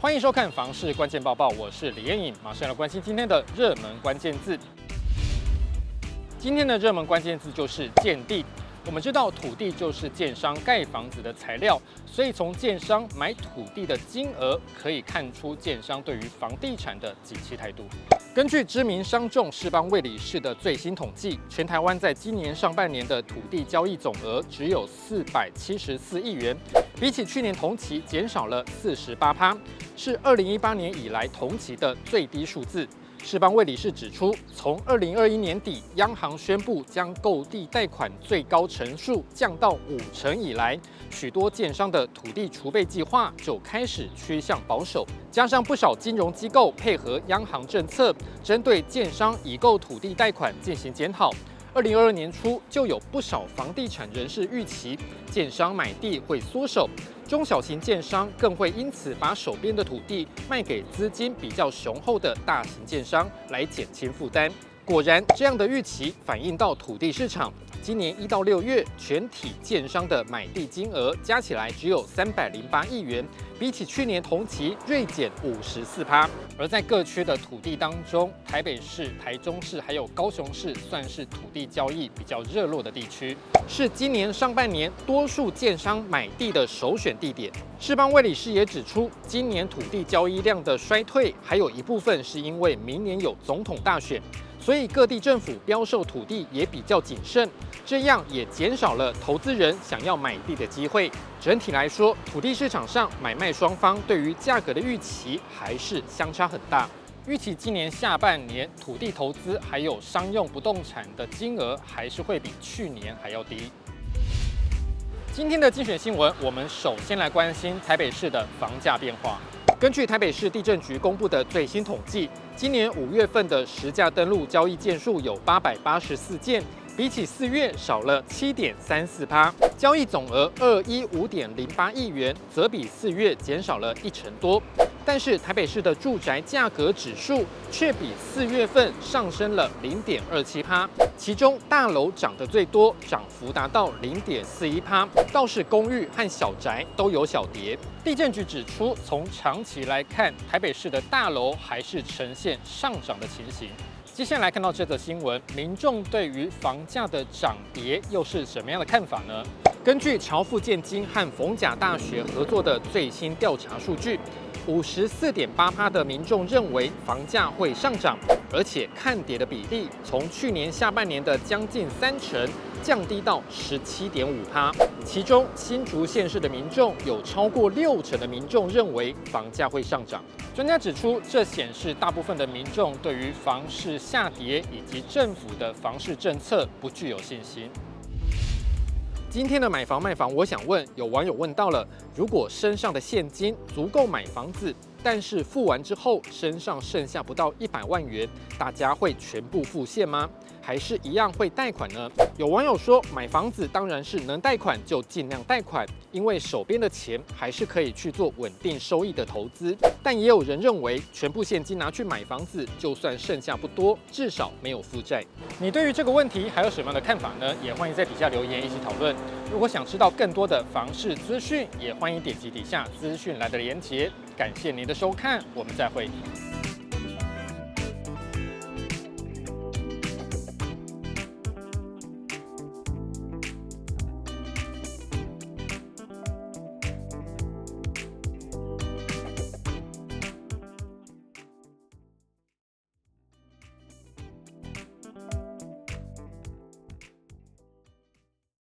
欢迎收看《房市关键报报》，我是李彦颖，马上来关心今天的热门关键字。今天的热门关键字就是建地。我们知道土地就是建商盖房子的材料，所以从建商买土地的金额可以看出建商对于房地产的景气态度。根据知名商众世邦魏理仕的最新统计，全台湾在今年上半年的土地交易总额只有四百七十四亿元，比起去年同期减少了四十八趴，是二零一八年以来同期的最低数字。世邦魏理仕指出，从二零二一年底央行宣布将购地贷款最高成数降到五成以来，许多建商的土地储备计划就开始趋向保守。加上不少金融机构配合央行政策，针对建商已购土地贷款进行检讨。二零二二年初就有不少房地产人士预期，建商买地会缩手。中小型建商更会因此把手边的土地卖给资金比较雄厚的大型建商来减轻负担。果然，这样的预期反映到土地市场。今年一到六月，全体建商的买地金额加起来只有三百零八亿元，比起去年同期锐减五十四趴。而在各区的土地当中，台北市、台中市还有高雄市算是土地交易比较热络的地区，是今年上半年多数建商买地的首选地点。世邦魏理仕也指出，今年土地交易量的衰退，还有一部分是因为明年有总统大选。所以各地政府标售土地也比较谨慎，这样也减少了投资人想要买地的机会。整体来说，土地市场上买卖双方对于价格的预期还是相差很大。预期今年下半年土地投资还有商用不动产的金额还是会比去年还要低。今天的精选新闻，我们首先来关心台北市的房价变化。根据台北市地震局公布的最新统计，今年五月份的实价登录交易件数有八百八十四件，比起四月少了七点三四趴，交易总额二一五点零八亿元，则比四月减少了一成多。但是台北市的住宅价格指数却比四月份上升了零点二七趴，其中大楼涨得最多，涨幅达到零点四一趴，倒是公寓和小宅都有小跌。地政局指出，从长期来看，台北市的大楼还是呈现上涨的情形。接下来看到这则新闻，民众对于房价的涨跌又是什么样的看法呢？根据侨富建金和逢甲大学合作的最新调查数据。五十四点八趴的民众认为房价会上涨，而且看跌的比例从去年下半年的将近三成降低到十七点五趴。其中新竹县市的民众有超过六成的民众认为房价会上涨。专家指出，这显示大部分的民众对于房市下跌以及政府的房市政策不具有信心。今天的买房卖房，我想问，有网友问到了，如果身上的现金足够买房子，但是付完之后身上剩下不到一百万元，大家会全部付现吗？还是一样会贷款呢？有网友说，买房子当然是能贷款就尽量贷款，因为手边的钱还是可以去做稳定收益的投资。但也有人认为，全部现金拿去买房子，就算剩下不多，至少没有负债。你对于这个问题还有什么样的看法呢？也欢迎在底下留言一起讨论。如果想知道更多的房市资讯，也欢迎点击底下资讯栏的连结。感谢您的收看，我们再会。